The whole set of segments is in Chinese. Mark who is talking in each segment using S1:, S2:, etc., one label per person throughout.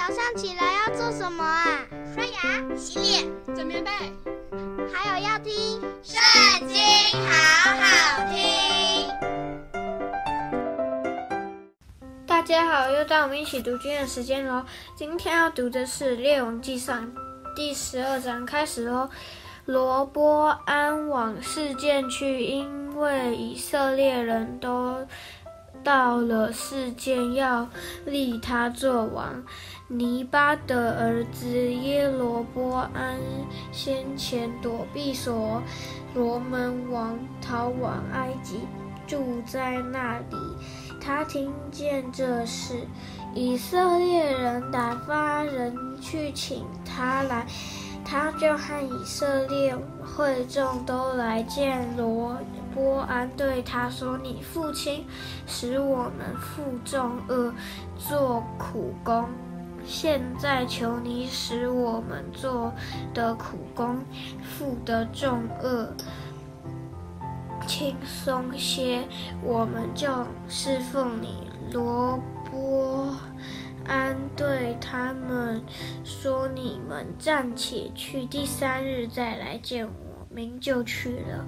S1: 早上起来要做什么啊？
S2: 刷牙、洗脸、
S3: 整棉被，
S1: 还有要听《
S2: 圣经》，好好听。
S4: 大家好，又到我们一起读经的时间喽。今天要读的是《列王纪上》第十二章，开始喽。罗波安往事件去，因为以色列人都到了事件，要立他做王。尼巴的儿子耶罗波安先前躲避所罗门王，逃往埃及，住在那里。他听见这事，以色列人打发人去请他来。他就和以色列会众都来见罗波安，对他说：“你父亲使我们负重轭，做苦工。现在求你使我们做的苦工负的重轭轻松些，我们就侍奉你。”罗波。安对他们说：“你们暂且去，第三日再来见我。”民就去了。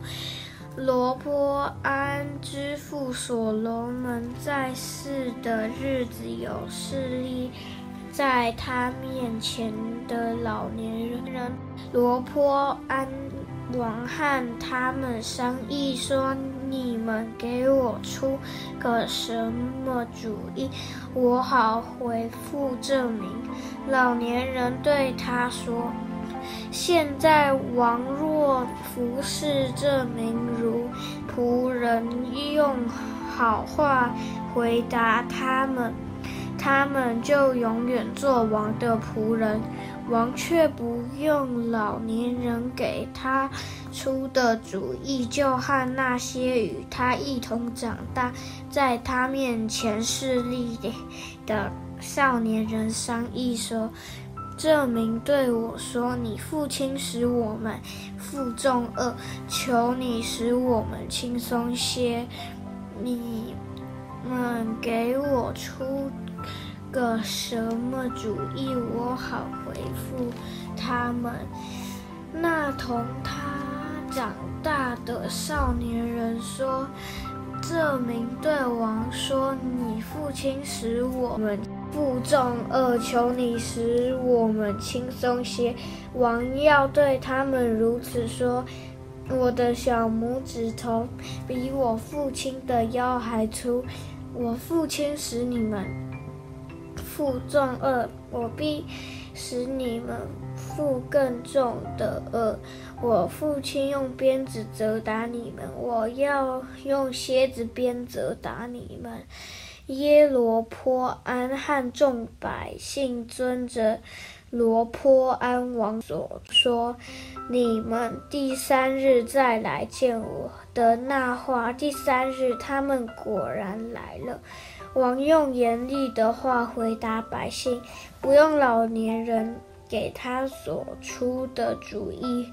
S4: 罗波安之父所罗门在世的日子，有势力在他面前的老年人。罗坡安王和他们商议说。你们给我出个什么主意，我好回复这民。老年人对他说：“现在王若服侍这名如仆人，用好话回答他们，他们就永远做王的仆人。”王却不用老年人给他出的主意，就和那些与他一同长大，在他面前势力的少年人商议说：“这民对我说，你父亲使我们负重轭，求你使我们轻松些。你们给我出。”个什么主意，我好回复他们。那同他长大的少年人说：“这名对王说，你父亲使我们负重而，求你使我们轻松些。”王要对他们如此说：“我的小拇指头比我父亲的腰还粗，我父亲使你们。”负重二，我必使你们负更重的二。我父亲用鞭子责打你们，我要用蝎子鞭责打你们。耶罗坡安和众百姓遵着罗坡安王所说，你们第三日再来见我的那话。第三日，他们果然来了。王用严厉的话回答百姓，不用老年人给他所出的主意。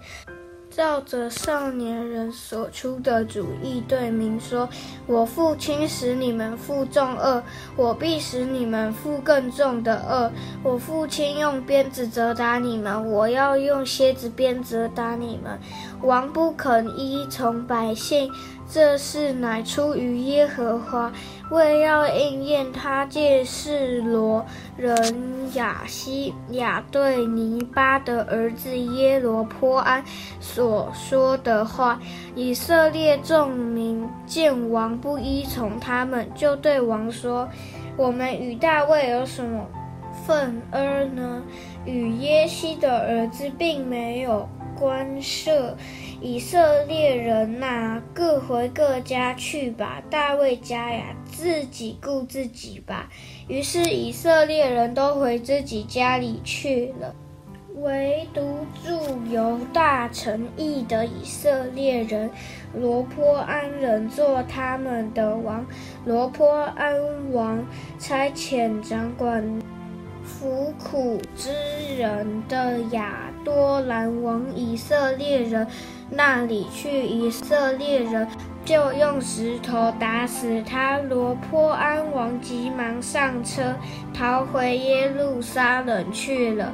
S4: 照着少年人所出的主意，对民说：“我父亲使你们负重轭，我必使你们负更重的轭。我父亲用鞭子责打你们，我要用蝎子鞭责打你们。”王不肯依从百姓，这事乃出于耶和华，为要应验他借示罗人雅西雅对尼巴的儿子耶罗波安所说的话。以色列众民见王不依从他们，就对王说：“我们与大卫有什么份儿呢？与耶西的儿子并没有。”关涉以色列人呐，各回各家去吧。大卫家呀，自己顾自己吧。于是以色列人都回自己家里去了，唯独住犹大城邑的以色列人罗波安人做他们的王。罗波安王差遣掌管服苦之人的亚多兰王以色列人那里去，以色列人就用石头打死他。罗波安王急忙上车，逃回耶路撒冷去了。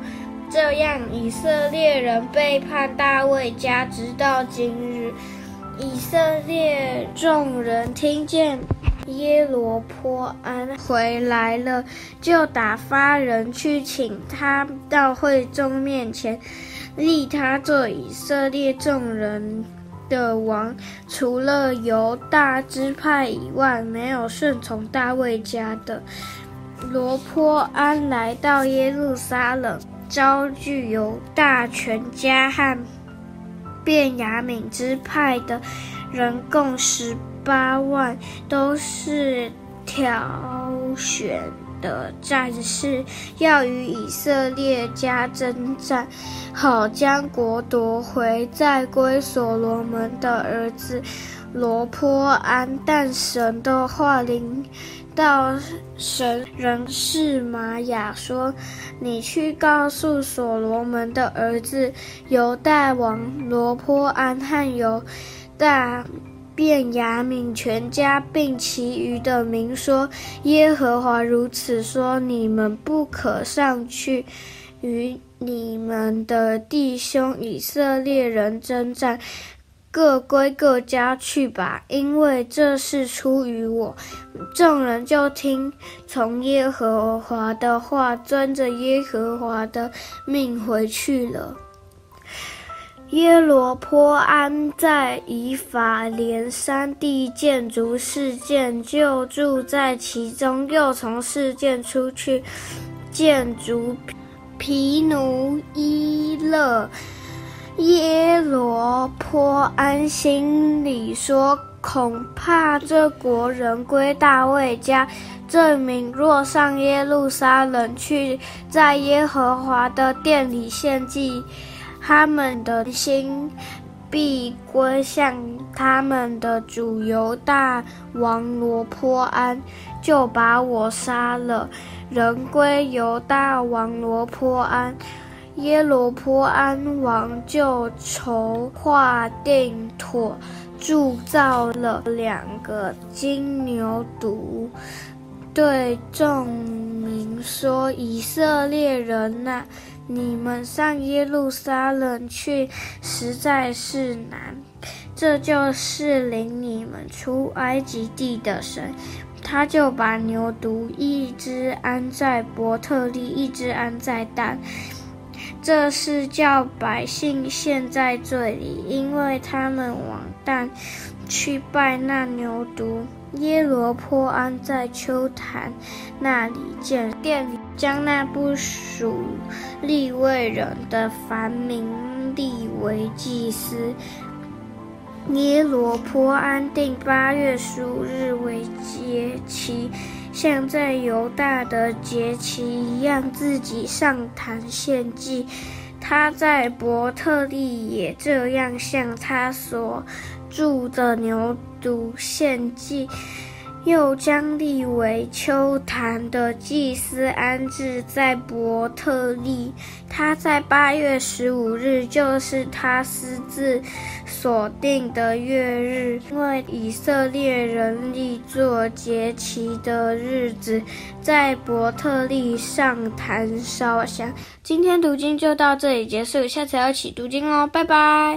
S4: 这样，以色列人背叛大卫家，直到今日。以色列众人听见耶罗波安回来了，就打发人去请他到会众面前，立他做以色列众人的王，除了犹大支派以外，没有顺从大卫家的。罗波安来到耶路撒冷，招聚犹大全家和便雅悯支派的人，共十八万，都是挑选的战士，要与以色列家征战，好将国夺回，再归所罗门的儿子罗波安。但神的话临到神人示玛雅说：“你去告诉所罗门的儿子犹大王罗波安和犹大。”便雅敏全家并其余的民说：“耶和华如此说：你们不可上去与你们的弟兄以色列人争战，各归各家去吧，因为这是出于我。”众人就听从耶和华的话，遵着耶和华的命回去了。耶罗波安在以法莲山地建筑事件，就住在其中；又从事件出去，建筑毗努伊勒。耶罗波安心里说：“恐怕这国人归大卫家，证明若上耶路撒冷去，在耶和华的殿里献祭。”他们的心必归向他们的主犹大王罗波安，就把我杀了。人归犹大王罗波安，耶罗波安王就筹划定妥，铸造了两个金牛犊，对众说：“以色列人呐、！”你们上耶路撒冷去，实在是难。这就是领你们出埃及地的神，他就把牛犊一只安在伯特利，一只安在但。这是叫百姓陷在罪里，因为他们往但去拜那牛犊。耶罗波安在丘坛那里建殿，将那不属利未人的凡民立为祭司。耶罗波安定八月十五日为节期，像在犹大的节期一样，自己上坛献祭。他在伯特利也这样向他所住的牛犊献祭。又将立为丘坛的祭司安置在伯特利。他在八月十五日，就是他私自所定的月日，因为以色列人立作节期的日子，在伯特利上坛烧香。今天读经就到这里结束，下次要起读经哦，拜拜。